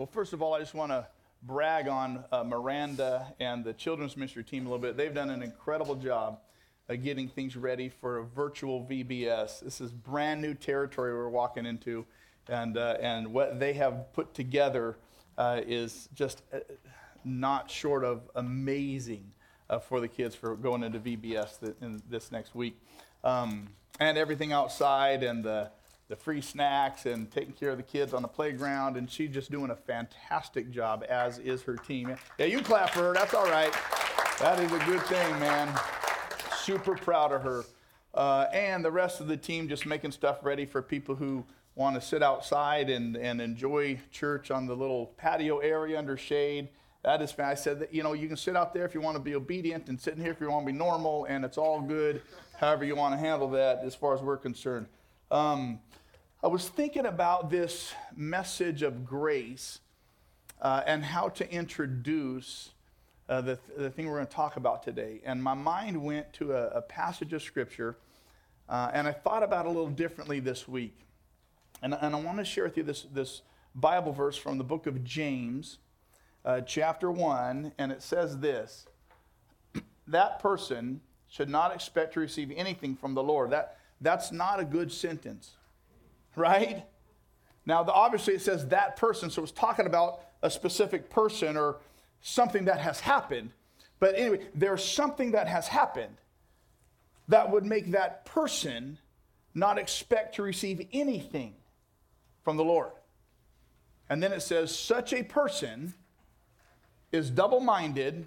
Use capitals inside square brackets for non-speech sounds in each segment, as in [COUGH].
Well, first of all, I just want to brag on uh, Miranda and the children's ministry team a little bit. They've done an incredible job of getting things ready for a virtual VBS. This is brand new territory we're walking into, and, uh, and what they have put together uh, is just uh, not short of amazing uh, for the kids for going into VBS th- this next week. Um, and everything outside and the the free snacks and taking care of the kids on the playground. And she's just doing a fantastic job, as is her team. Yeah, you clap for her. That's all right. That is a good thing, man. Super proud of her. Uh, and the rest of the team just making stuff ready for people who want to sit outside and, and enjoy church on the little patio area under shade. That is, I said that, you know, you can sit out there if you want to be obedient and sit in here if you want to be normal, and it's all good, however you want to handle that as far as we're concerned. Um, I was thinking about this message of grace uh, and how to introduce uh, the, the thing we're going to talk about today. And my mind went to a, a passage of scripture, uh, and I thought about it a little differently this week. And, and I want to share with you this, this Bible verse from the book of James, uh, chapter 1, and it says this [CLEARS THROAT] That person should not expect to receive anything from the Lord. That, that's not a good sentence right? Now, the, obviously, it says that person, so it's talking about a specific person or something that has happened. But anyway, there's something that has happened that would make that person not expect to receive anything from the Lord. And then it says, such a person is double minded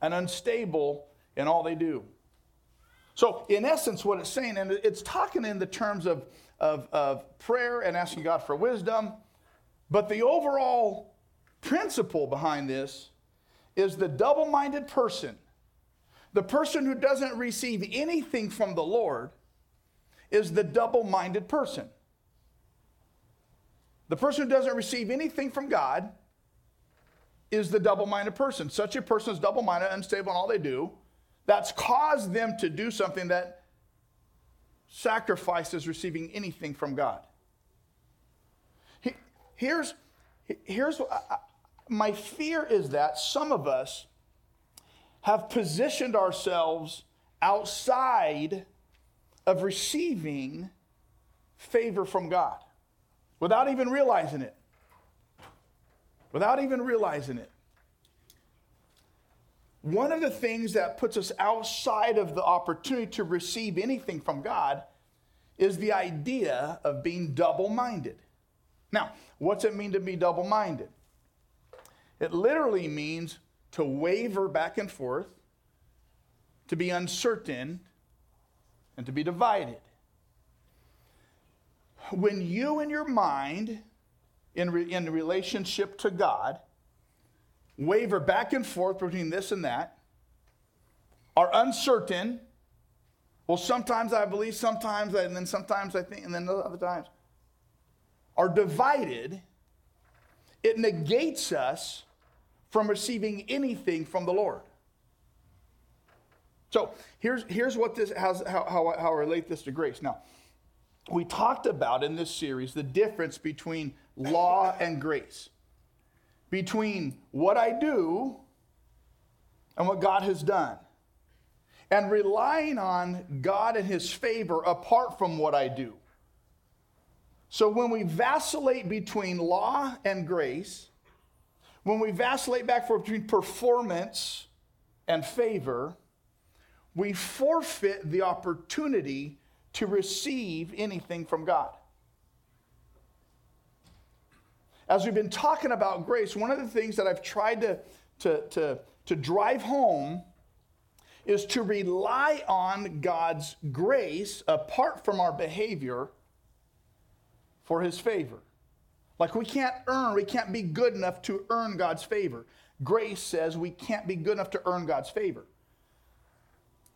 and unstable in all they do. So, in essence, what it's saying, and it's talking in the terms of of, of prayer and asking God for wisdom. But the overall principle behind this is the double minded person, the person who doesn't receive anything from the Lord, is the double minded person. The person who doesn't receive anything from God is the double minded person. Such a person is double minded, unstable in all they do. That's caused them to do something that sacrifices receiving anything from God. Here's, here's my fear is that some of us have positioned ourselves outside of receiving favor from God without even realizing it. Without even realizing it. One of the things that puts us outside of the opportunity to receive anything from God is the idea of being double minded. Now, what's it mean to be double minded? It literally means to waver back and forth, to be uncertain, and to be divided. When you and your mind, in, re- in relationship to God, waver back and forth between this and that, are uncertain. Well, sometimes I believe, sometimes, I, and then sometimes I think, and then other times, are divided. It negates us from receiving anything from the Lord. So here's, here's what this how, how, how I relate this to grace. Now, we talked about in this series the difference between law and grace between what I do and what God has done. And relying on God and His favor apart from what I do. So when we vacillate between law and grace, when we vacillate back and forth between performance and favor, we forfeit the opportunity to receive anything from God. As we've been talking about grace, one of the things that I've tried to, to, to, to drive home is to rely on God's grace apart from our behavior for his favor. Like we can't earn, we can't be good enough to earn God's favor. Grace says we can't be good enough to earn God's favor.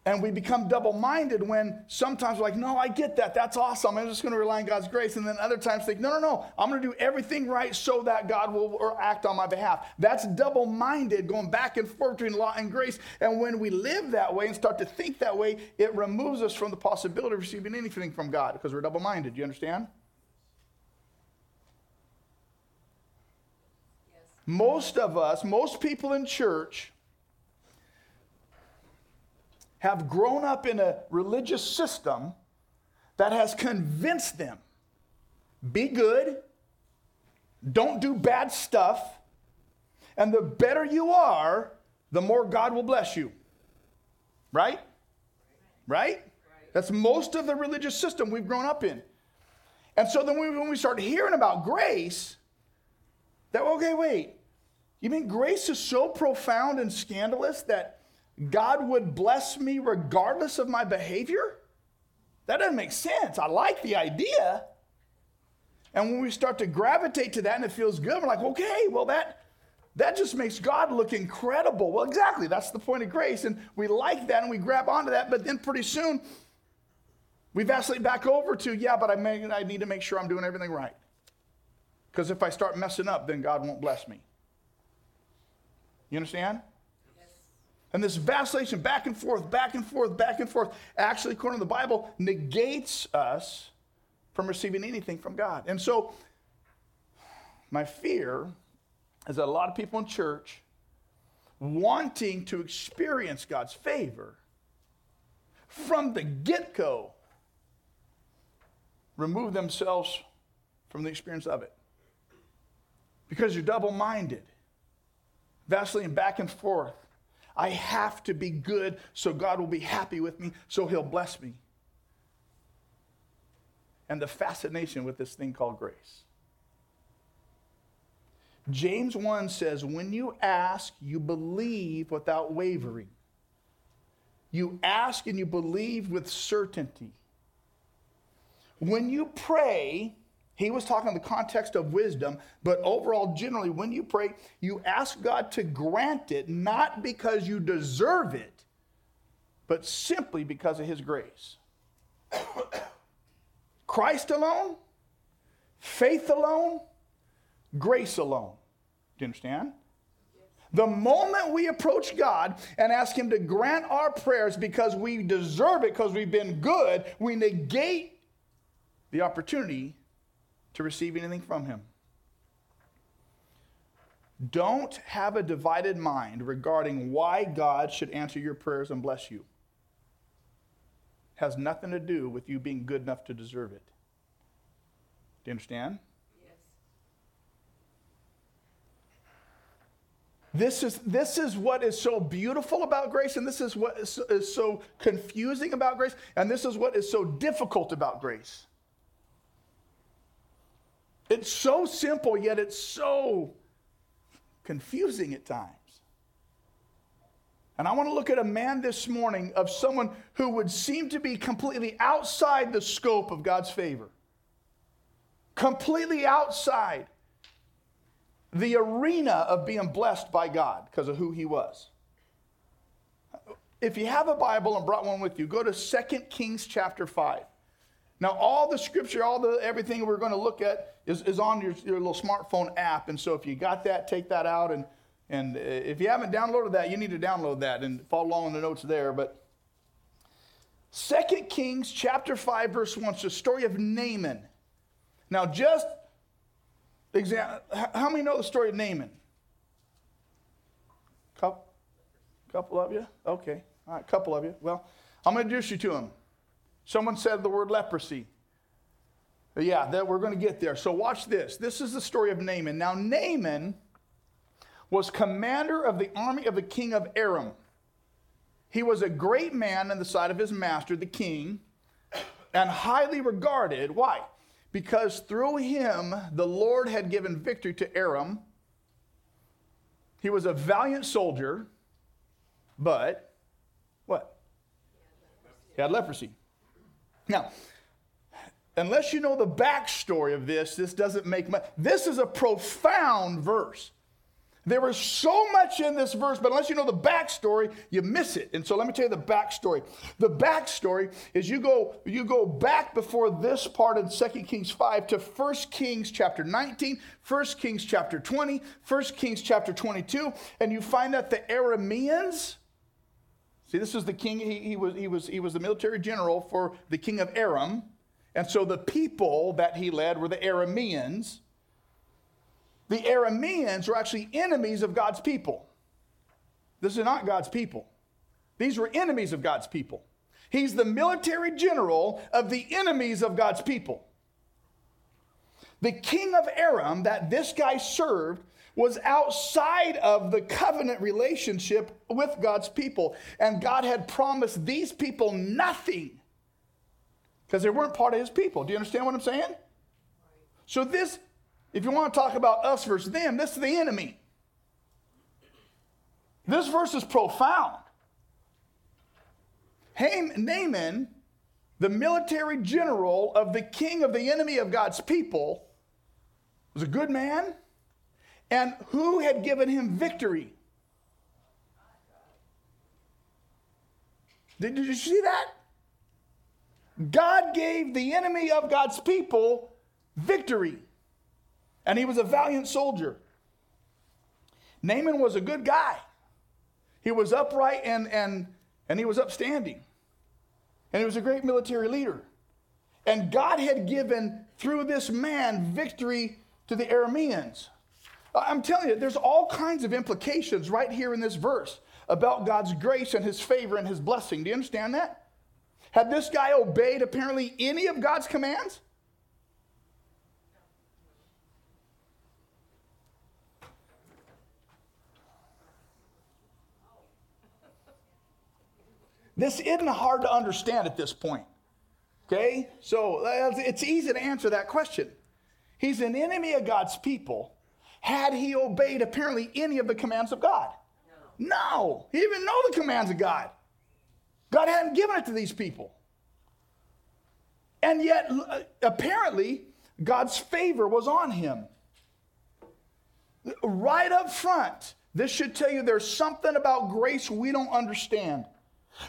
And we become double minded when sometimes we're like, no, I get that. That's awesome. I'm just going to rely on God's grace. And then other times think, no, no, no. I'm going to do everything right so that God will act on my behalf. That's double minded, going back and forth between law and grace. And when we live that way and start to think that way, it removes us from the possibility of receiving anything from God because we're double minded. You understand? most of us, most people in church, have grown up in a religious system that has convinced them be good, don't do bad stuff, and the better you are, the more God will bless you. Right? Right? That's most of the religious system we've grown up in. And so then when we start hearing about grace, that, okay, wait, you mean grace is so profound and scandalous that God would bless me regardless of my behavior? That doesn't make sense. I like the idea. And when we start to gravitate to that and it feels good, we're like, okay, well, that, that just makes God look incredible. Well, exactly. That's the point of grace. And we like that and we grab onto that. But then pretty soon, we vacillate back over to, yeah, but I, may, I need to make sure I'm doing everything right. Because if I start messing up, then God won't bless me. You understand? And this vacillation back and forth, back and forth, back and forth, actually, according to the Bible, negates us from receiving anything from God. And so, my fear is that a lot of people in church wanting to experience God's favor from the get go remove themselves from the experience of it. Because you're double minded, vacillating back and forth. I have to be good so God will be happy with me, so He'll bless me. And the fascination with this thing called grace. James 1 says, When you ask, you believe without wavering. You ask and you believe with certainty. When you pray, he was talking in the context of wisdom, but overall, generally, when you pray, you ask God to grant it, not because you deserve it, but simply because of his grace. [COUGHS] Christ alone, faith alone, grace alone. Do you understand? The moment we approach God and ask Him to grant our prayers because we deserve it, because we've been good, we negate the opportunity to receive anything from Him. Don't have a divided mind regarding why God should answer your prayers and bless you. It has nothing to do with you being good enough to deserve it. Do you understand? Yes. This is, this is what is so beautiful about grace, and this is what is, is so confusing about grace, and this is what is so difficult about grace. It's so simple, yet it's so confusing at times. And I want to look at a man this morning of someone who would seem to be completely outside the scope of God's favor. Completely outside the arena of being blessed by God because of who he was. If you have a Bible and brought one with you, go to 2 Kings chapter 5. Now, all the scripture, all the everything we're going to look at is, is on your, your little smartphone app. And so if you got that, take that out. And, and uh, if you haven't downloaded that, you need to download that and follow along in the notes there. But 2 Kings chapter 5, verse 1, it's the story of Naaman. Now, just examine, how many know the story of Naaman? Couple, couple of you? Okay. All right, couple of you. Well, I'm going to introduce you to him. Someone said the word leprosy. Yeah, that we're going to get there. So watch this. This is the story of Naaman. Now Naaman was commander of the army of the king of Aram. He was a great man in the sight of his master, the king, and highly regarded. Why? Because through him the Lord had given victory to Aram. He was a valiant soldier, but what? He had leprosy. Now, unless you know the backstory of this, this doesn't make much. This is a profound verse. There is so much in this verse, but unless you know the backstory, you miss it. And so let me tell you the backstory. The backstory is you go you go back before this part in 2 Kings 5 to 1 Kings chapter 19, 1 Kings chapter 20, 1 Kings chapter 22, and you find that the Arameans, See, this is the king, he, he, was, he, was, he was the military general for the king of Aram. And so the people that he led were the Arameans. the Arameans were actually enemies of God's people. This is not God's people. These were enemies of God's people. He's the military general of the enemies of God's people. The king of Aram that this guy served was outside of the covenant relationship with God's people. And God had promised these people nothing because they weren't part of his people. Do you understand what I'm saying? So, this, if you want to talk about us versus them, this is the enemy. This verse is profound. Naaman, the military general of the king of the enemy of God's people, was a good man. And who had given him victory? Did, you see that? God gave the enemy of God's people victory. And he was a valiant soldier. Naaman was a good guy. He was upright and, and, and he was upstanding. And he was a great military leader. And God had given, through this man, victory to the Arameans. I'm telling you, there's all kinds of implications right here in this verse about God's grace and his favor and his blessing. Do you understand that? Had this guy obeyed apparently any of God's commands? This isn't hard to understand at this point. Okay? So it's easy to answer that question. He's an enemy of God's people. Had he obeyed apparently any of the commands of God? No. no. He didn't even know the commands of God. God hadn't given it to these people. And yet, uh, apparently, God's favor was on him. Right up front, this should tell you there's something about grace we don't understand.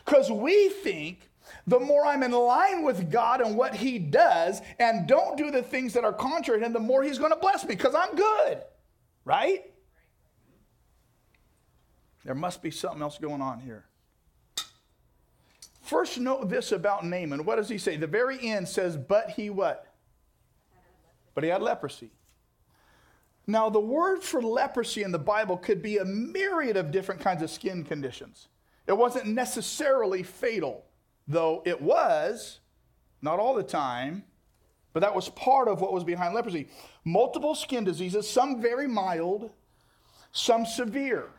Because we think the more I'm in line with God and what He does and don't do the things that are contrary to Him, the more He's going to bless me because I'm good. Right? There must be something else going on here. First, note this about Naaman. What does he say? The very end says, but he what? But he had leprosy. Now, the word for leprosy in the Bible could be a myriad of different kinds of skin conditions. It wasn't necessarily fatal though it was, not all the time, but that was part of what was behind leprosy. Multiple skin diseases, some very mild, some severe.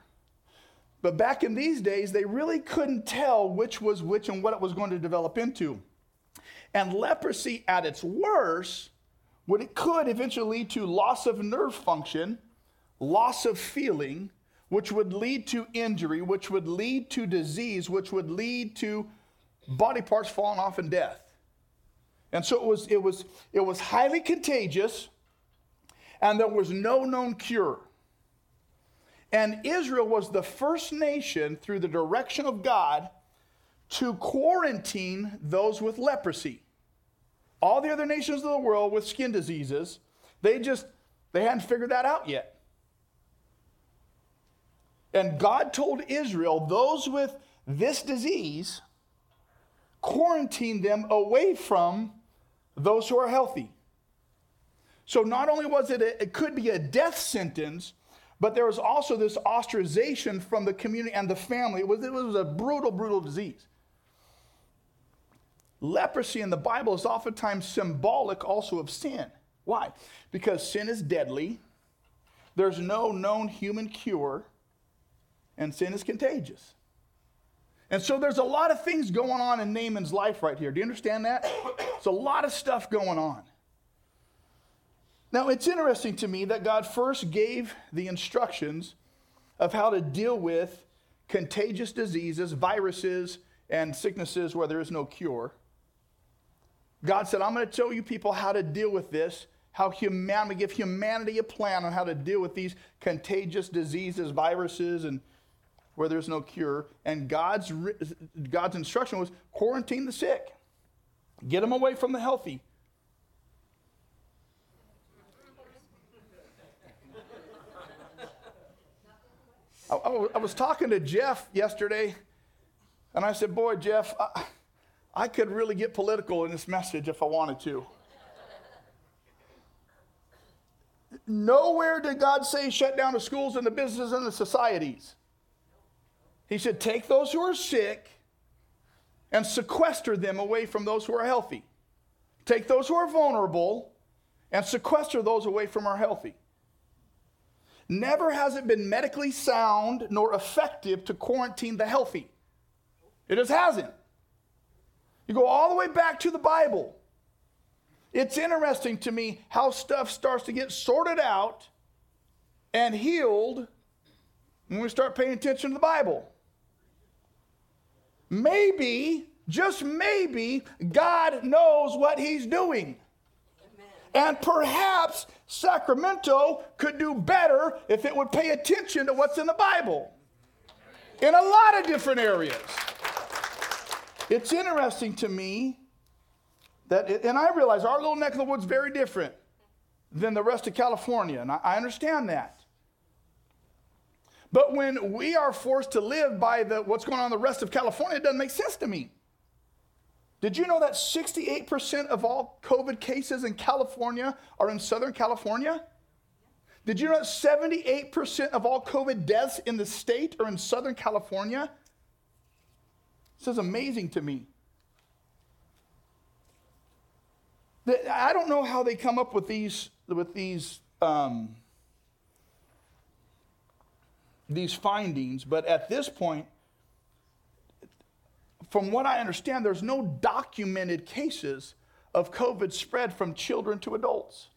But back in these days, they really couldn't tell which was which and what it was going to develop into. And leprosy at its worst, what it could eventually lead to loss of nerve function, loss of feeling, which would lead to injury, which would lead to disease, which would lead to body parts falling off and death. And so it was, it was, it was highly contagious, and there was no known cure. And Israel was the first nation through the direction of God to quarantine those with leprosy. All the other nations of the world with skin diseases, they just they hadn't figured that out yet. And God told Israel, those with this disease, quarantine them away from those who are healthy. So not only was it, a, it could be a death sentence, but there was also this ostracization from the community and the family. It was, it was a brutal, brutal disease. Leprosy in the Bible is oftentimes symbolic also of sin. Why? Because sin is deadly, there's no known human cure, and sin is contagious. And so there's a lot of things going on in Naaman's life right here. Do you understand that? [COUGHS] It's a lot of stuff going on. Now, it's interesting to me that God first gave the instructions of how to deal with contagious diseases, viruses, and sicknesses where there is no cure. God said, I'm going to tell you people how to deal with this, how humanity, give humanity a plan on how to deal with these contagious diseases, viruses, and where there's no cure. And God's, God's instruction was quarantine the sick, get them away from the healthy. I, I, was talking to Jeff yesterday, and I said, Boy, Jeff, I, I could really get political in this message if I wanted to. nowhere did God say shut down the schools and the businesses and the societies. He said, take those who are sick and sequester them away from those who are healthy. Take those who are vulnerable and sequester those away from our healthy. Never has it been medically sound nor effective to quarantine the healthy. It just hasn't. You go all the way back to the Bible. It's interesting to me how stuff starts to get sorted out and healed when we start paying attention to the Bible. Maybe, just maybe, God knows what He's doing. And perhaps Sacramento could do better if it would pay attention to what's in the Bible in a lot of different areas. It's interesting to me that, it, and I realize our little neck of the woods is very different than the rest of California, and I, I understand that. But when we are forced to live by the, what's going on in the rest of California, it doesn't make sense to me. Did you know that 68% of all COVID cases in California are in Southern California? Did you know that 78% of all COVID deaths in the state are in Southern California? This is amazing to me. I don't know how they come up with these, with these, um, these findings, but at this point, from what I understand, there's no documented cases of COVID spread from children to adults.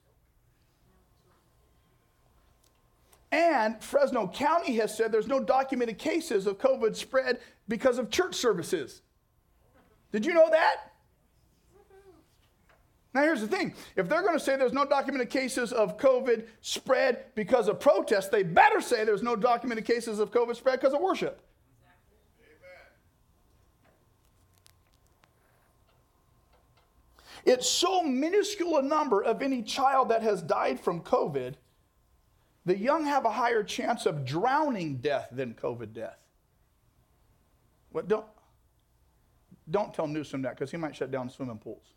And Fresno County has said there's no documented cases of COVID spread because of church services. Did you know that? Now, here's the thing if they're going to say there's no documented cases of COVID spread because of protest, they better say there's no documented cases of COVID spread because of worship. It's so minuscule a number of any child that has died from COVID, the young have a higher chance of drowning death than COVID death. What don't don't tell Newsom that because he might shut down swimming pools.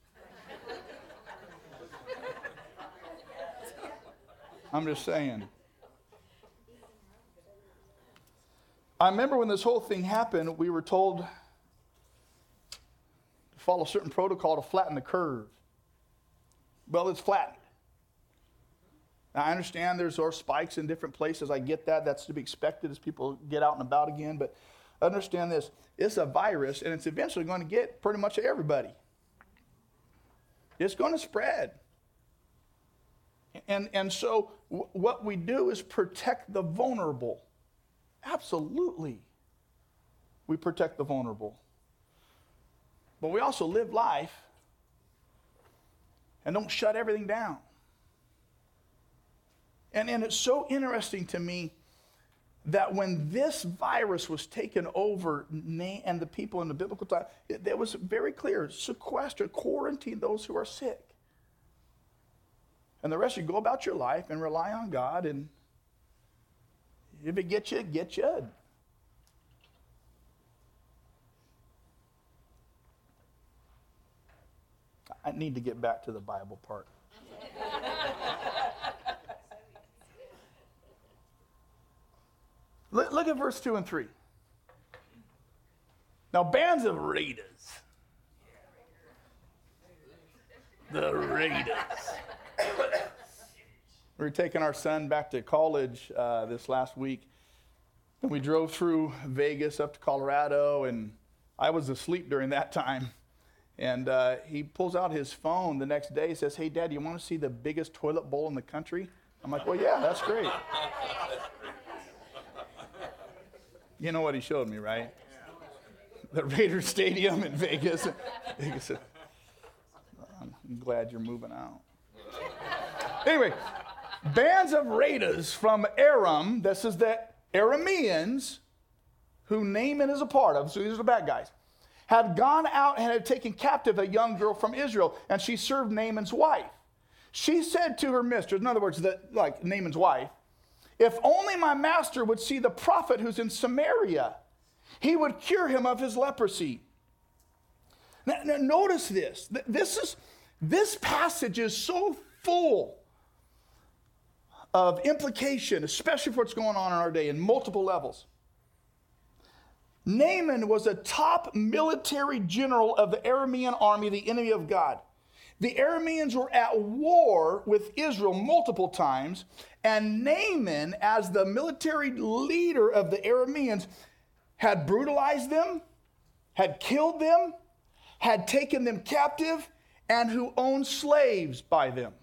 I'm just saying. I remember when this whole thing happened, we were told to follow certain protocol to flatten the curve. Well, it's flattened. Now, I understand there's our spikes in different places. I get that. That's to be expected as people get out and about again. But understand this it's a virus, and it's eventually going to get pretty much everybody. It's going to spread. And, and so, w- what we do is protect the vulnerable. Absolutely. We protect the vulnerable. But we also live life and don't shut everything down. And, and it's so interesting to me that when this virus was taken over and the people in the biblical time, it, it was very clear sequester, quarantine those who are sick. And the rest you go about your life and rely on God. And if it gets you, it gets you. I need to get back to the Bible part. [LAUGHS] look, look, at verse 2 and 3. Now, bands of raiders. The raiders. We were taking our son back to college uh, this last week. And we drove through Vegas up to Colorado, and I was asleep during that time. And uh, he pulls out his phone the next day. Says, Hey, Dad, you want to see the biggest toilet bowl in the country? I'm like, Well, yeah, that's great. you know what he showed me, right? The Raiders Stadium in Vegas. Vegas. I'm glad you're moving out. Anyway, bands of raiders from Aram, this is the Arameans, who Naaman is a part of, so these are the bad guys had gone out and had taken captive a young girl from Israel, and she served Naaman's wife. She said to her mistress, in other words, that, like Naaman's wife, if only my master would see the prophet who's in Samaria, he would cure him of his leprosy. Now, now notice this. This, is, this passage is so full of implication, especially for what's going on in our day in multiple levels. Naaman was a top military general of the Aramean army, the enemy of God. The Arameans were at war with Israel multiple times, and Naaman, as the military leader of the Arameans, had brutalized them, had killed them, had taken them captive, and who owned slaves by them.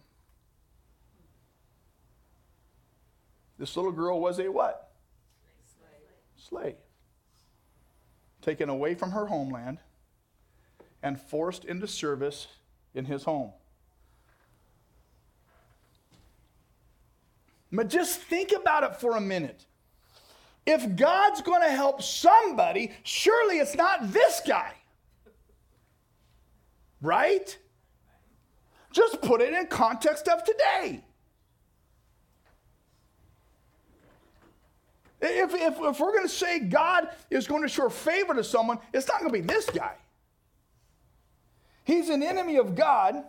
This little girl was a what? Slave. Taken away from her homeland and forced into service in his home. But just think about it for a minute. If God's going to help somebody, surely it's not this guy. Right? Just put it in context of today. If, if, if we're going to say God is going to show favor to someone, it's not going to be this guy. He's an enemy of God,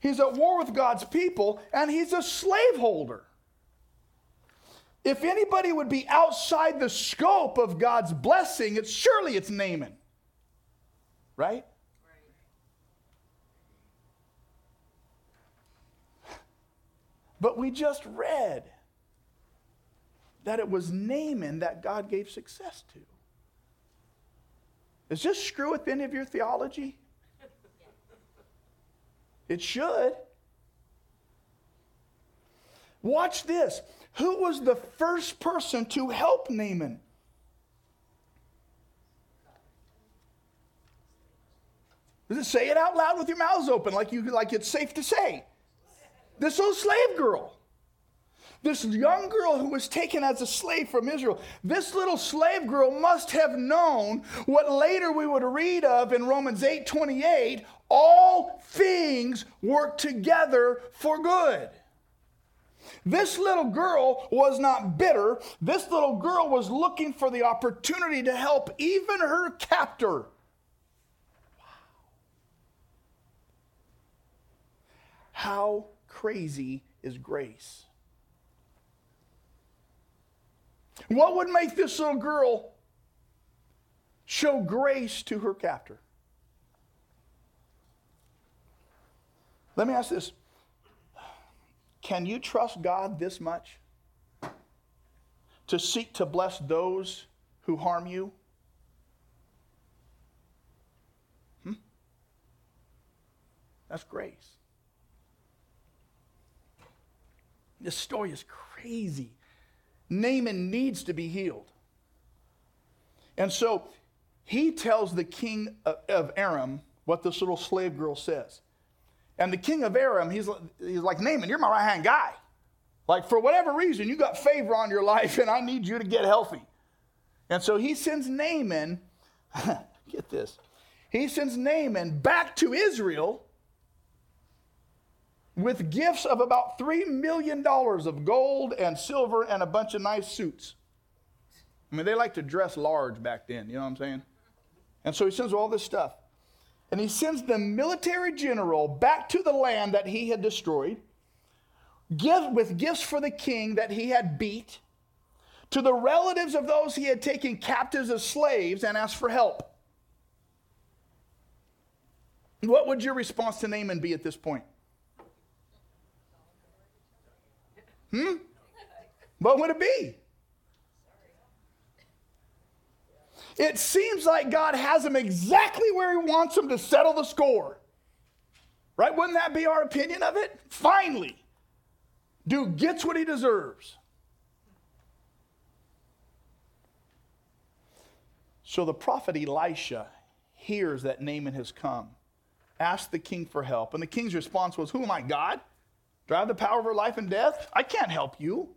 he's at war with God's people, and he's a slaveholder. If anybody would be outside the scope of God's blessing, it's surely it's Naaman. Right? But we just read that it was Naaman that God gave success to. Does this screw with any of your theology? It should. Watch this. Who was the first person to help Naaman? Does it say it out loud with your mouths open like you like it's safe to say? This old slave girl. This young girl who was taken as a slave from Israel, this little slave girl must have known what later we would read of in Romans 8 28 all things work together for good. This little girl was not bitter. This little girl was looking for the opportunity to help even her captor. How crazy is grace? What would make this little girl show grace to her captor? Let me ask this Can you trust God this much to seek to bless those who harm you? Hmm? That's grace. This story is crazy. Naaman needs to be healed. And so he tells the king of Aram what this little slave girl says. And the king of Aram, he's, he's like, Naaman, you're my right hand guy. Like, for whatever reason, you got favor on your life, and I need you to get healthy. And so he sends Naaman, [LAUGHS] get this, he sends Naaman back to Israel with gifts of about $3 million of gold and silver and a bunch of nice suits. I mean, they like to dress large back then, you know what I'm saying? And so he sends all this stuff. And he sends the military general back to the land that he had destroyed, give, with gifts for the king that he had beat, to the relatives of those he had taken captives as slaves, and asked for help. What would your response to Naaman be at this point? Hmm? What would it be? It seems like God has him exactly where he wants him to settle the score. Right? Wouldn't that be our opinion of it? Finally, dude gets what he deserves. So the prophet Elisha hears that Naaman has come, asks the king for help, and the king's response was, Who am I, God? Have the power over life and death? I can't help you.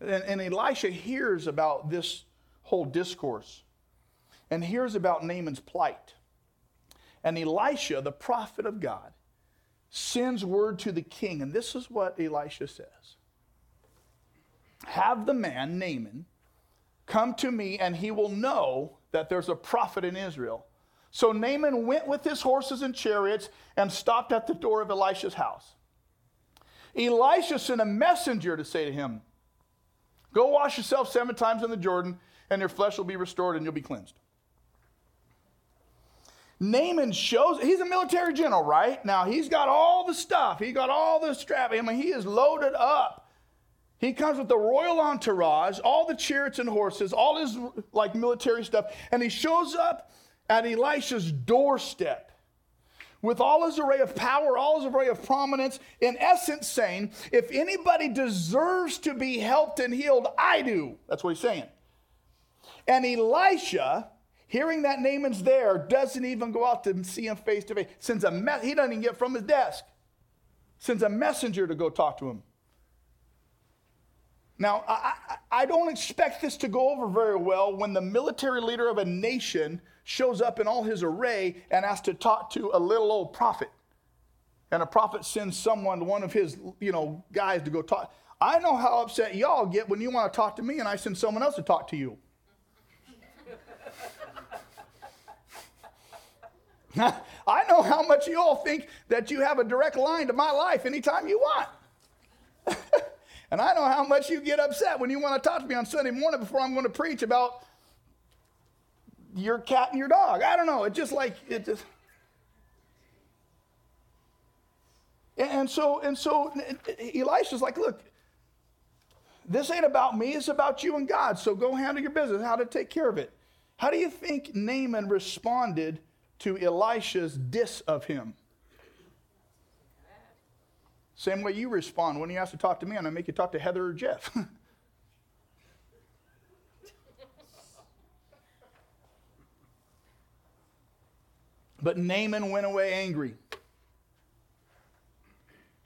And, and Elisha hears about this whole discourse and hears about Naaman's plight. And Elisha, the prophet of God, sends word to the king. And this is what Elisha says Have the man, Naaman, come to me, and he will know that there's a prophet in Israel. So Naaman went with his horses and chariots and stopped at the door of Elisha's house. Elisha sent a messenger to say to him, Go wash yourself seven times in the Jordan, and your flesh will be restored and you'll be cleansed. Naaman shows, he's a military general, right? Now, he's got all the stuff. He got all the strap. I mean, he is loaded up. He comes with the royal entourage, all the chariots and horses, all his like military stuff, and he shows up at Elisha's doorstep with all his array of power, all his array of prominence, in essence saying, if anybody deserves to be helped and healed, I do. That's what he's saying. And Elisha, hearing that Naaman's there, doesn't even go out to see him face to face. Sends a me- he doesn't even get from his desk. Sends a messenger to go talk to him. Now, I, I, I don't expect this to go over very well when the military leader of a nation shows up in all his array and asks to talk to a little old prophet. And a prophet sends someone, one of his, you know, guys to go talk. I know how upset y'all get when you want to talk to me and I send someone else to talk to you. [LAUGHS] I know how much you all think that you have a direct line to my life anytime you want. [LAUGHS] and I know how much you get upset when you want to talk to me on Sunday morning before I'm going to preach about your cat and your dog. I don't know. It just like it just. And so and so Elisha's like, look, this ain't about me, it's about you and God. So go handle your business, how to take care of it. How do you think Naaman responded to Elisha's diss of him? Same way you respond when you ask to talk to me, and I make you talk to Heather or Jeff. [LAUGHS] But Naaman went away angry.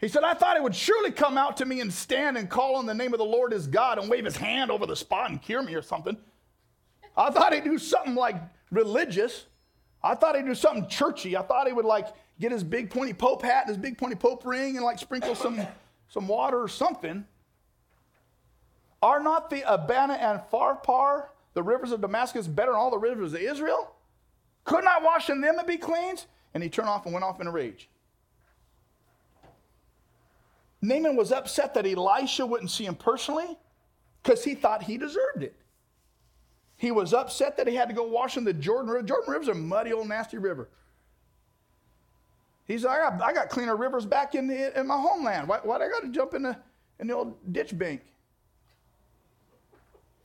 He said, I thought he would surely come out to me and stand and call on the name of the Lord his God and wave his hand over the spot and cure me or something. I thought he'd do something like religious. I thought he'd do something churchy. I thought he would like get his big pointy pope hat and his big pointy pope ring and like sprinkle some, [LAUGHS] some water or something. Are not the Abana and Pharpar, the rivers of Damascus, better than all the rivers of Israel? Couldn't I wash in them and be cleansed? And he turned off and went off in a rage. Naaman was upset that Elisha wouldn't see him personally because he thought he deserved it. He was upset that he had to go wash in the Jordan River. Jordan River's a muddy, old, nasty river. He's like, I got, I got cleaner rivers back in, the, in my homeland. Why, why'd I got to jump in the, in the old ditch bank?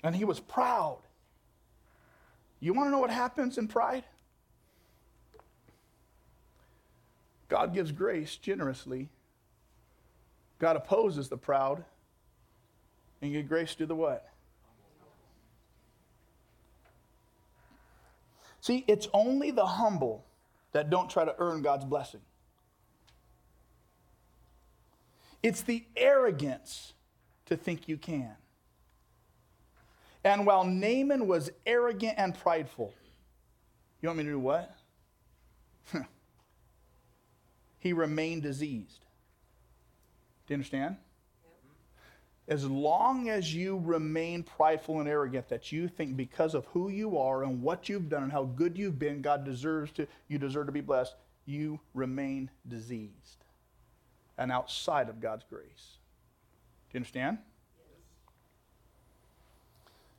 And he was proud. You want to know what happens in pride? God gives grace generously. God opposes the proud and give grace to the what? See, it's only the humble that don't try to earn God's blessing. It's the arrogance to think you can. And while Naaman was arrogant and prideful, you want me to do what? [LAUGHS] he remained diseased. Do you understand? As long as you remain prideful and arrogant, that you think because of who you are and what you've done and how good you've been, God deserves to, you deserve to be blessed, you remain diseased and outside of God's grace. Do you understand?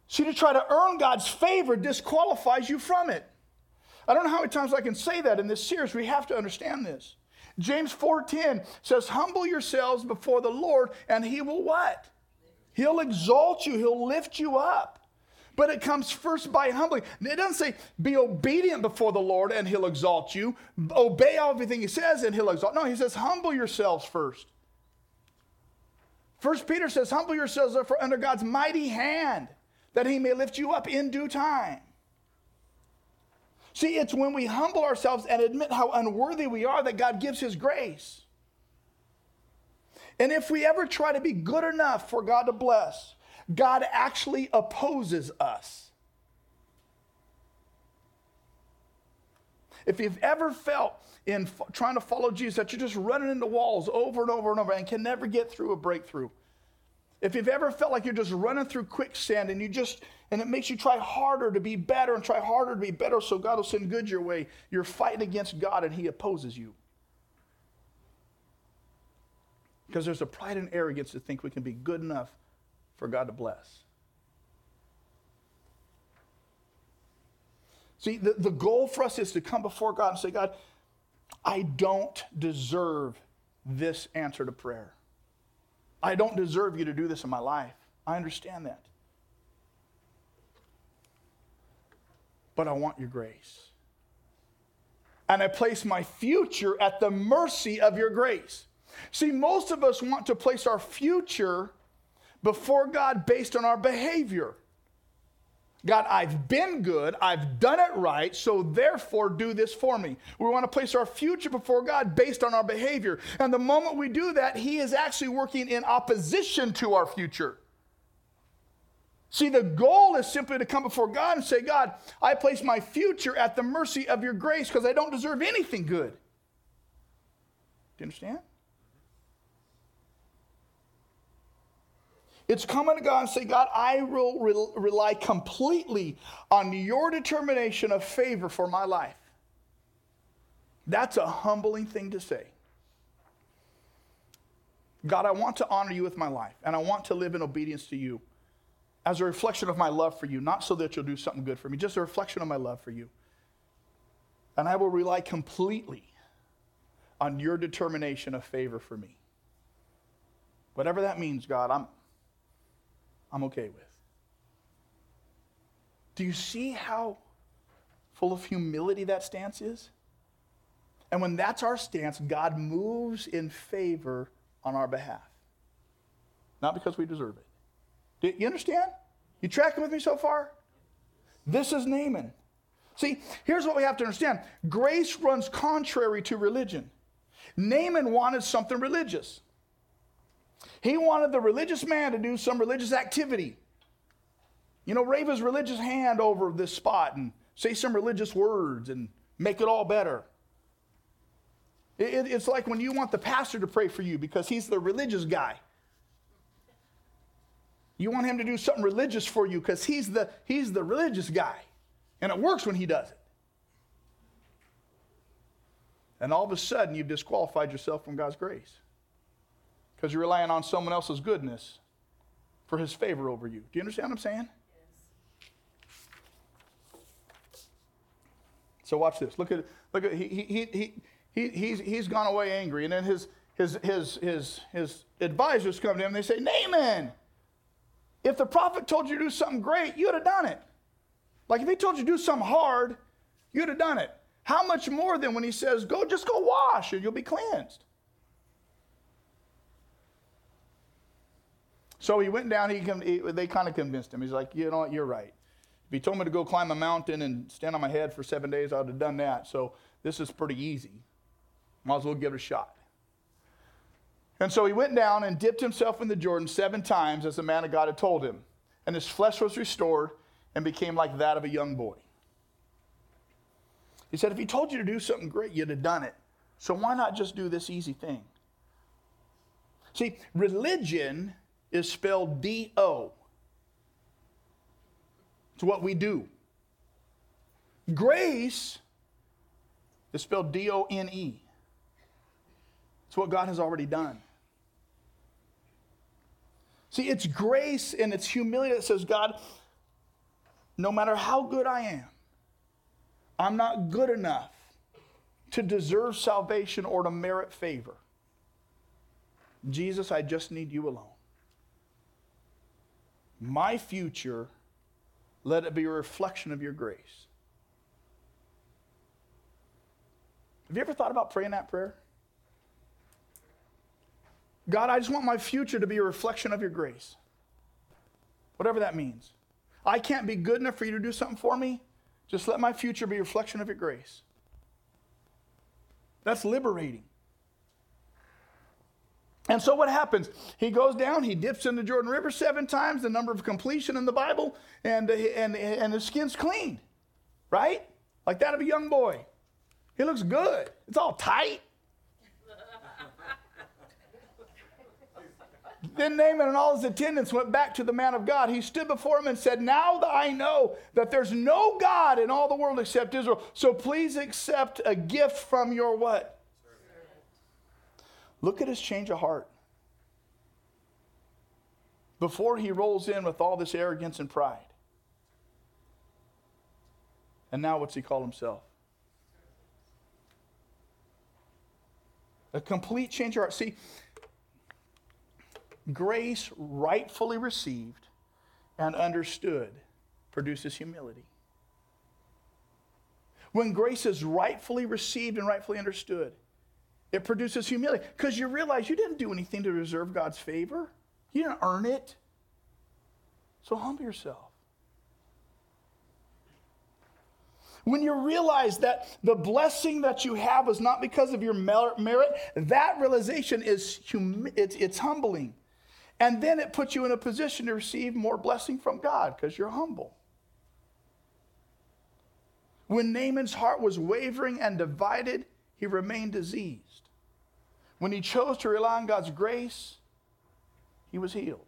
See, to try to earn God's favor disqualifies you from it. I don't know how many times I can say that in this series. We have to understand this. James 4:10 says, "Humble yourselves before the Lord, and he will what? He'll exalt you, he'll lift you up." But it comes first by humbling. It doesn't say be obedient before the Lord and he'll exalt you. Obey everything he says and he'll exalt. No, he says humble yourselves first. First Peter says, humble yourselves under God's mighty hand, that he may lift you up in due time. See, it's when we humble ourselves and admit how unworthy we are that God gives His grace. And if we ever try to be good enough for God to bless, God actually opposes us. If you've ever felt in f- trying to follow Jesus that you're just running into walls over and over and over and can never get through a breakthrough, if you've ever felt like you're just running through quicksand and you just, and it makes you try harder to be better and try harder to be better so God will send good your way, you're fighting against God and He opposes you. Because there's a pride and arrogance to think we can be good enough for God to bless. See, the, the goal for us is to come before God and say, God, I don't deserve this answer to prayer. I don't deserve you to do this in my life. I understand that. But I want your grace. And I place my future at the mercy of your grace. See, most of us want to place our future before God based on our behavior. God, I've been good, I've done it right, so therefore do this for me. We want to place our future before God based on our behavior. And the moment we do that, He is actually working in opposition to our future. See, the goal is simply to come before God and say, God, I place my future at the mercy of your grace because I don't deserve anything good. Do you understand? It's coming to God and say, God, I will re- rely completely on your determination of favor for my life. That's a humbling thing to say. God, I want to honor you with my life, and I want to live in obedience to you as a reflection of my love for you, not so that you'll do something good for me, just a reflection of my love for you. And I will rely completely on your determination of favor for me. Whatever that means, God, I'm, I'm okay with. Do you see how full of humility that stance is? And when that's our stance, God moves in favor on our behalf. Not because we deserve it. You understand? You tracking with me so far? This is Naaman. See, here's what we have to understand grace runs contrary to religion. Naaman wanted something religious. He wanted the religious man to do some religious activity. You know, wave his religious hand over this spot and say some religious words and make it all better. It, it's like when you want the pastor to pray for you because he's the religious guy. You want him to do something religious for you because he's the, he's the religious guy. And it works when he does it. And all of a sudden, you've disqualified yourself from God's grace because you're relying on someone else's goodness for his favor over you. Do you understand what I'm saying? So watch this. Look at look at he he he he he's he's gone away angry, and then his his his his his advisors come to him and they say, Naaman, if the prophet told you to do something great, you'd have done it. Like if he told you to do something hard, you'd have done it. How much more than when he says, Go just go wash and you'll be cleansed? So he went down, he, he they kind of convinced him. He's like, you know what, you're right. If he told me to go climb a mountain and stand on my head for seven days, I would have done that. So this is pretty easy. Might as well give it a shot. And so he went down and dipped himself in the Jordan seven times, as the man of God had told him. And his flesh was restored and became like that of a young boy. He said, if he told you to do something great, you'd have done it. So why not just do this easy thing? See, religion is spelled D O. It's what we do. Grace is spelled D O N E. It's what God has already done. See, it's grace and it's humility that says, God, no matter how good I am, I'm not good enough to deserve salvation or to merit favor. Jesus, I just need you alone my future, let it be a reflection of your grace. Have you ever thought about praying that prayer? God, I just want my future to be a reflection of your grace. Whatever that means. I can't be good enough for you to do something for me. Just let my future be a reflection of your grace. That's liberating. And so what happens? He goes down, he dips in the Jordan River seven times, the number of completion in the Bible, and, and, and his skin's clean, right? Like that of a young boy. He looks good. It's all tight. Then Naaman and all his attendants went back to the man of God. He stood before him and said, Now that I know that there's no God in all the world except Israel, so please accept a gift from your what? Look at his change of heart. before he rolls in with all this arrogance and pride. And now, what's he call himself? A complete change of heart. See, grace rightfully received and understood produces humility. When grace is rightfully received and rightfully understood, it produces humility because you realize you didn't do anything to deserve God's favor. You didn't earn it. So humble yourself. When you realize that the blessing that you have is not because of your merit, that realization is it's, it's humbling. And then it puts you in a position to receive more blessing from God because you're humble. When Naaman's heart was wavering and divided, he remained diseased. When he chose to rely on God's grace, he was healed.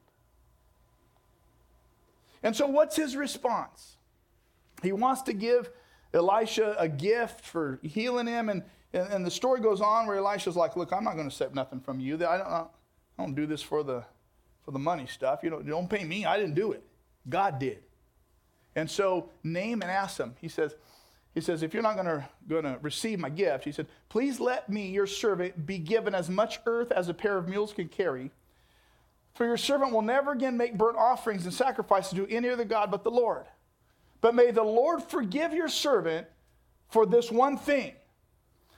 And so, what's his response? He wants to give Elisha a gift for healing him. And, and, and the story goes on where Elisha's like, Look, I'm not going to accept nothing from you. I don't, I don't do this for the, for the money stuff. You don't, don't pay me. I didn't do it. God did. And so Naaman asks him, he says, he says, if you're not gonna, gonna receive my gift, he said, please let me, your servant, be given as much earth as a pair of mules can carry. For your servant will never again make burnt offerings and sacrifices to any other God but the Lord. But may the Lord forgive your servant for this one thing.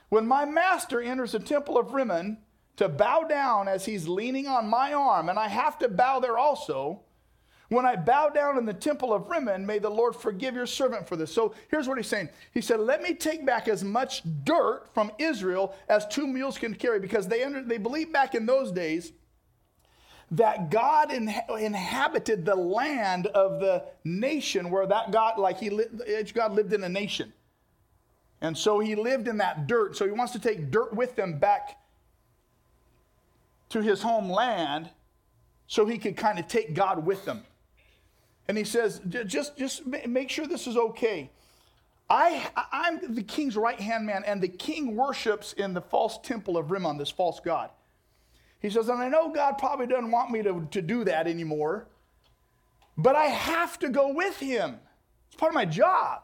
When my master enters the temple of Rimmon to bow down as he's leaning on my arm, and I have to bow there also, when I bow down in the temple of Rimmon, may the Lord forgive your servant for this. So here's what he's saying. He said, Let me take back as much dirt from Israel as two mules can carry, because they, under, they believed back in those days that God in, inhabited the land of the nation where that God, like he God lived in a nation. And so he lived in that dirt. So he wants to take dirt with him back to his homeland so he could kind of take God with him. And he says, just, just make sure this is okay. I, I'm the king's right hand man, and the king worships in the false temple of Rimmon, this false god. He says, and I know God probably doesn't want me to, to do that anymore, but I have to go with him. It's part of my job.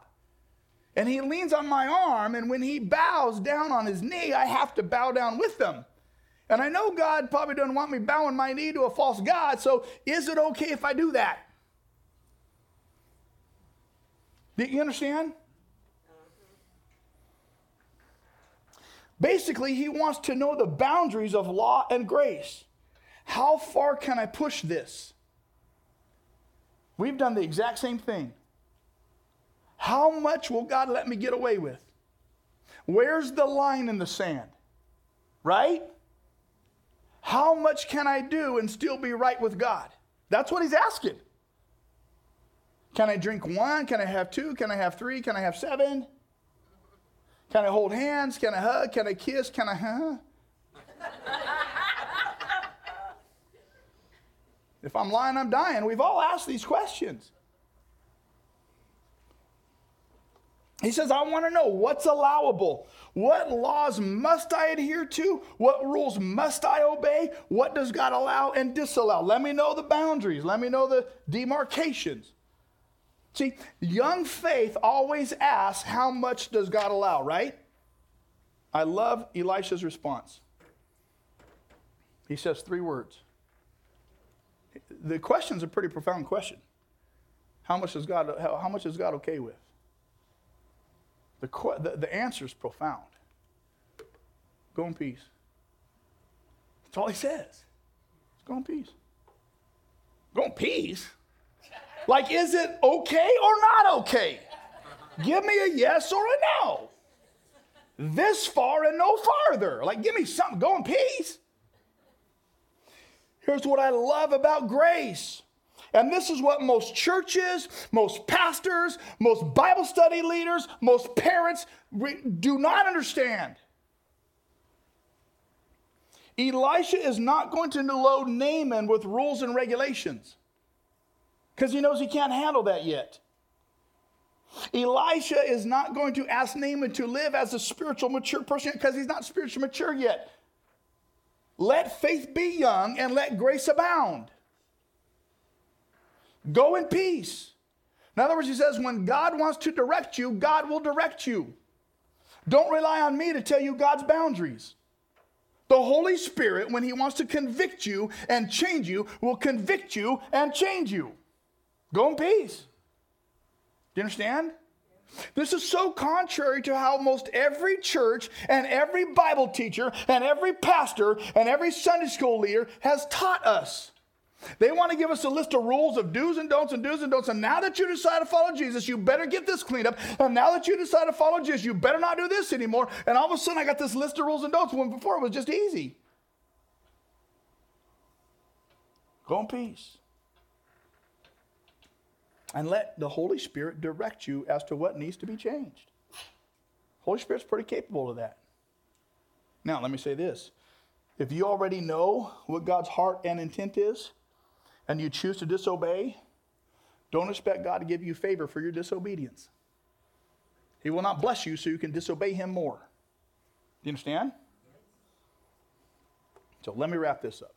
And he leans on my arm, and when he bows down on his knee, I have to bow down with him. And I know God probably doesn't want me bowing my knee to a false God, so is it okay if I do that? Do you understand? Basically, he wants to know the boundaries of law and grace. How far can I push this? We've done the exact same thing. How much will God let me get away with? Where's the line in the sand? Right? How much can I do and still be right with God? That's what he's asking. Can I drink one? Can I have two? Can I have three? Can I have seven? Can I hold hands? Can I hug? Can I kiss? Can I, huh? if I'm lying, I'm dying. We've all asked these questions. He says, I want to know what's allowable. What laws must I adhere to? What rules must I obey? What does God allow and disallow? Let me know the boundaries. Let me know the demarcations. See, young faith always asks, How much does God allow, right? I love Elisha's response. He says three words. The question's a pretty profound question. How much is God, how, how much is God okay with? The, the, the answer is profound. Go in peace. That's all he says. Go in peace. Go in peace? Like, is it okay or not okay? Give me a yes or a no. This far and no farther. Like, give me something. Go in peace. Here's what I love about grace. And this is what most churches, most pastors, most Bible study leaders, most parents re- do not understand. Elisha is not going to load Naaman with rules and regulations because he knows he can't handle that yet. Elisha is not going to ask Naaman to live as a spiritual mature person because he's not spiritually mature yet. Let faith be young and let grace abound. Go in peace. In other words, he says, when God wants to direct you, God will direct you. Don't rely on me to tell you God's boundaries. The Holy Spirit, when he wants to convict you and change you, will convict you and change you. Go in peace. Do you understand? This is so contrary to how most every church and every Bible teacher and every pastor and every Sunday school leader has taught us. They want to give us a list of rules of do's and don'ts and do's and don'ts. And now that you decide to follow Jesus, you better get this cleaned up. And now that you decide to follow Jesus, you better not do this anymore. And all of a sudden, I got this list of rules and don'ts when before it was just easy. Go in peace. And let the Holy Spirit direct you as to what needs to be changed. Holy Spirit's pretty capable of that. Now, let me say this. If you already know what God's heart and intent is, and you choose to disobey, don't expect God to give you favor for your disobedience. He will not bless you so you can disobey Him more. Do you understand? So let me wrap this up.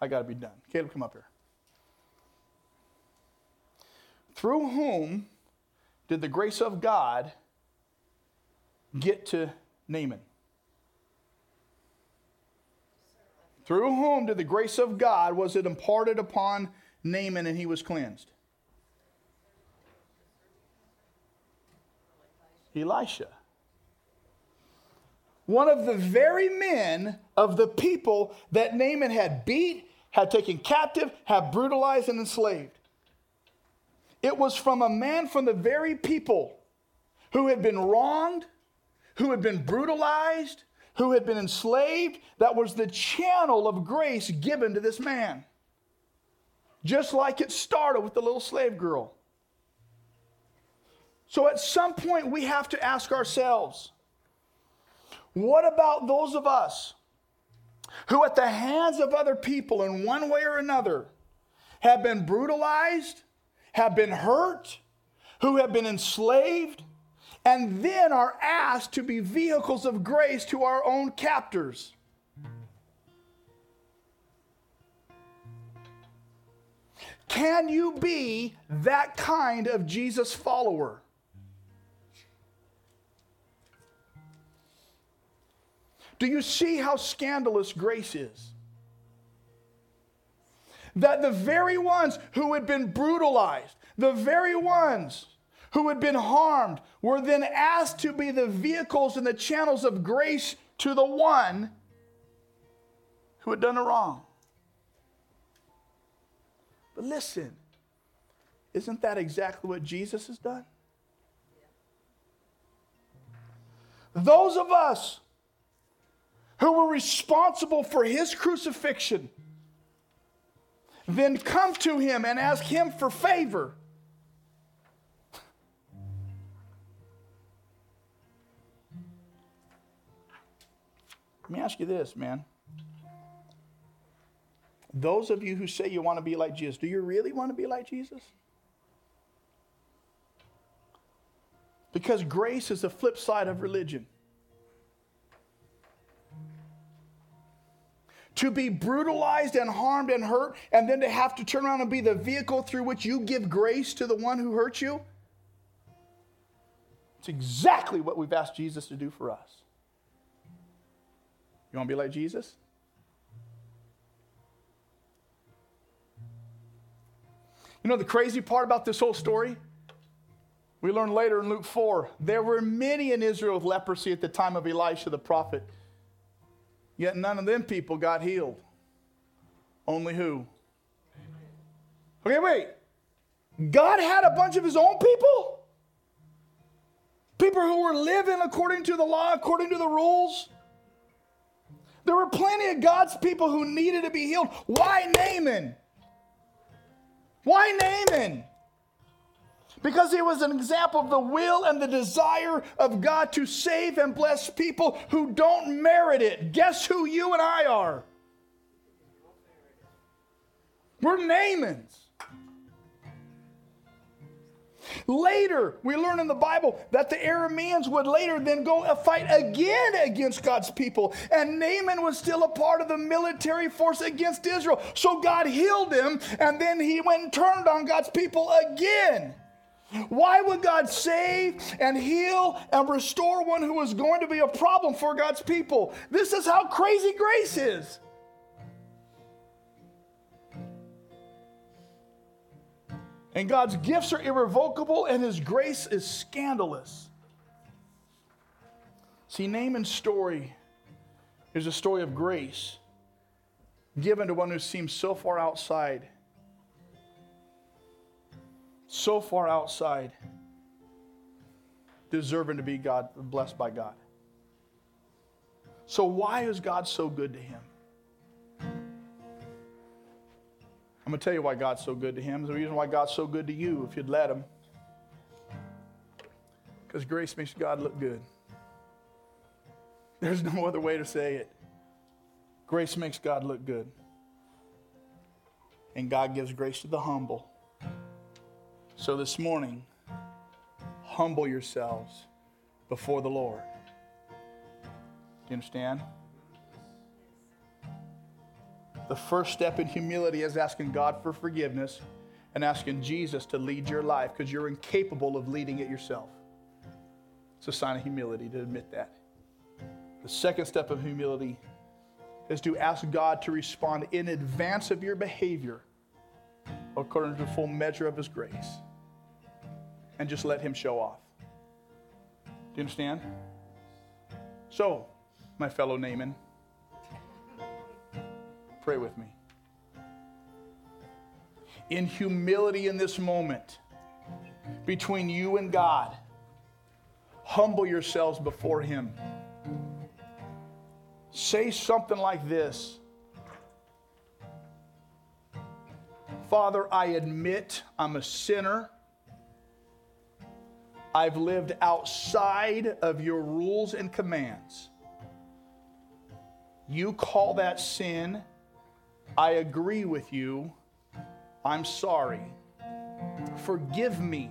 I got to be done. Caleb, come up here. Through whom did the grace of God get to Naaman? Through whom did the grace of God was it imparted upon Naaman and he was cleansed? Elisha. One of the very men of the people that Naaman had beat, had taken captive, had brutalized and enslaved. It was from a man from the very people who had been wronged, who had been brutalized, who had been enslaved, that was the channel of grace given to this man. Just like it started with the little slave girl. So at some point, we have to ask ourselves what about those of us who, at the hands of other people, in one way or another, have been brutalized, have been hurt, who have been enslaved, and then are asked to be vehicles of grace to our own captors. Can you be that kind of Jesus follower? Do you see how scandalous grace is? That the very ones who had been brutalized, the very ones who had been harmed were then asked to be the vehicles and the channels of grace to the one who had done the wrong. But listen, isn't that exactly what Jesus has done? Those of us who were responsible for his crucifixion then come to him and ask him for favor. Let me ask you this, man. Those of you who say you want to be like Jesus, do you really want to be like Jesus? Because grace is the flip side of religion. To be brutalized and harmed and hurt, and then to have to turn around and be the vehicle through which you give grace to the one who hurt you. It's exactly what we've asked Jesus to do for us. You want to be like Jesus? You know the crazy part about this whole story? We learn later in Luke 4 there were many in Israel with leprosy at the time of Elisha the prophet, yet none of them people got healed. Only who? Okay, wait. God had a bunch of his own people? People who were living according to the law, according to the rules? There were plenty of God's people who needed to be healed. Why Naaman? Why Naaman? Because he was an example of the will and the desire of God to save and bless people who don't merit it. Guess who you and I are? We're Naamans. Later, we learn in the Bible that the Arameans would later then go a fight again against God's people. And Naaman was still a part of the military force against Israel. So God healed him, and then he went and turned on God's people again. Why would God save and heal and restore one who was going to be a problem for God's people? This is how crazy grace is. And God's gifts are irrevocable, and His grace is scandalous. See, Naaman's story is a story of grace given to one who seems so far outside, so far outside, deserving to be God, blessed by God. So, why is God so good to him? I'm going to tell you why God's so good to him. The reason why God's so good to you, if you'd let him. Because grace makes God look good. There's no other way to say it. Grace makes God look good. And God gives grace to the humble. So this morning, humble yourselves before the Lord. Do you understand? The first step in humility is asking God for forgiveness and asking Jesus to lead your life because you're incapable of leading it yourself. It's a sign of humility to admit that. The second step of humility is to ask God to respond in advance of your behavior according to the full measure of His grace and just let Him show off. Do you understand? So, my fellow Naaman, Pray with me. In humility in this moment between you and God, humble yourselves before Him. Say something like this Father, I admit I'm a sinner. I've lived outside of your rules and commands. You call that sin I agree with you. I'm sorry. Forgive me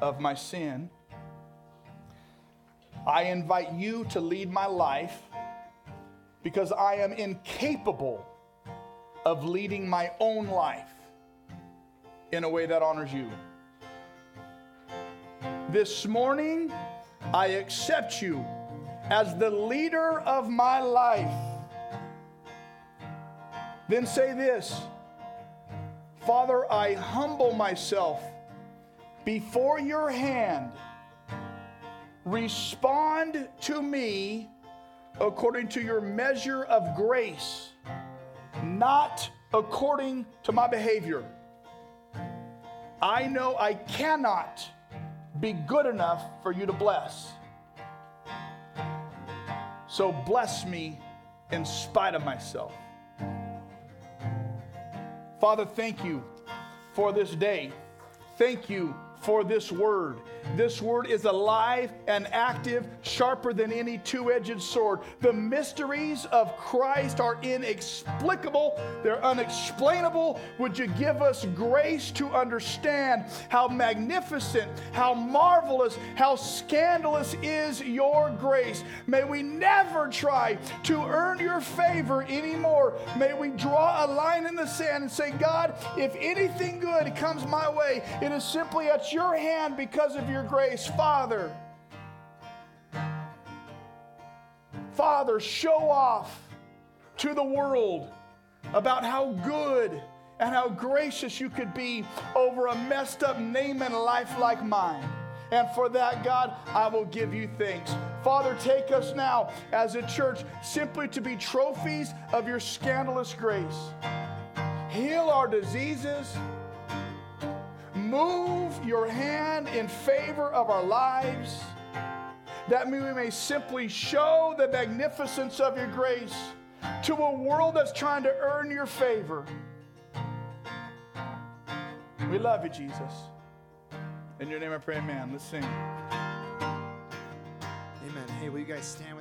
of my sin. I invite you to lead my life because I am incapable of leading my own life in a way that honors you. This morning, I accept you as the leader of my life. Then say this Father, I humble myself before your hand. Respond to me according to your measure of grace, not according to my behavior. I know I cannot be good enough for you to bless. So bless me in spite of myself. Father, thank you for this day. Thank you for this word. This word is alive and active, sharper than any two edged sword. The mysteries of Christ are inexplicable, they're unexplainable. Would you give us grace to understand how magnificent, how marvelous, how scandalous is your grace? May we never try to earn your favor anymore. May we draw a line in the sand and say, God, if anything good comes my way, it is simply at your hand because of your grace. Father, Father, show off to the world about how good and how gracious you could be over a messed up name and life like mine. And for that, God, I will give you thanks. Father, take us now as a church simply to be trophies of your scandalous grace. Heal our diseases move your hand in favor of our lives, that we may simply show the magnificence of your grace to a world that's trying to earn your favor. We love you, Jesus. In your name I pray, amen. Let's sing. Amen. Hey, will you guys stand